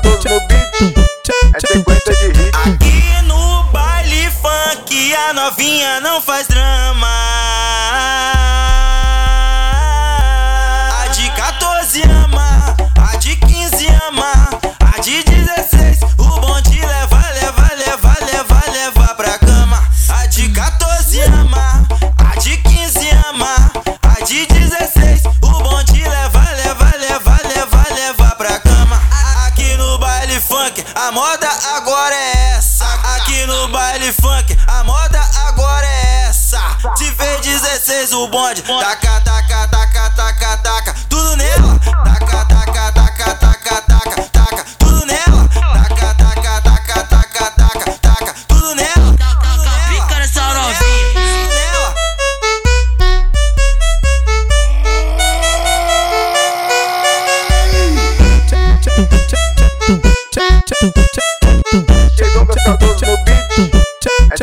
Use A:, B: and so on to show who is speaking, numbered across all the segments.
A: todos no beat. É sequência de hit. Aqui no baile funk a novinha não faz drama. A de 14 ama, a de 15 ama, a de 16. O bonde leva, leva, leva, leva, leva pra cama. A de 14 ama, a de 15 ama, a de 16. O bonde leva, leva, leva, leva, leva pra cama a moda agora é essa. Aqui no baile funk a moda agora é essa. Se fez 16 o bonde, taca,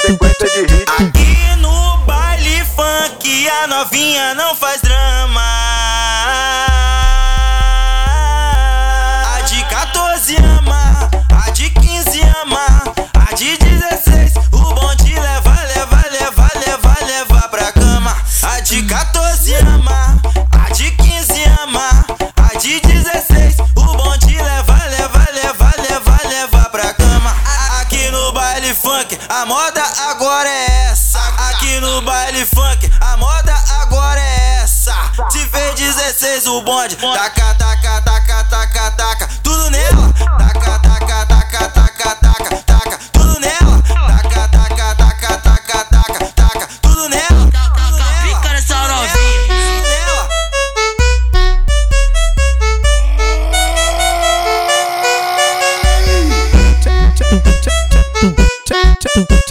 B: sequência de hit.
A: Aqui no baile funk a novinha não faz drama. A de 14 ama, a de 15 ama, a de 16 a moda agora é essa. Aqui no baile funk a moda agora é essa. Se fez 16 o bonde, taca, taca,
B: super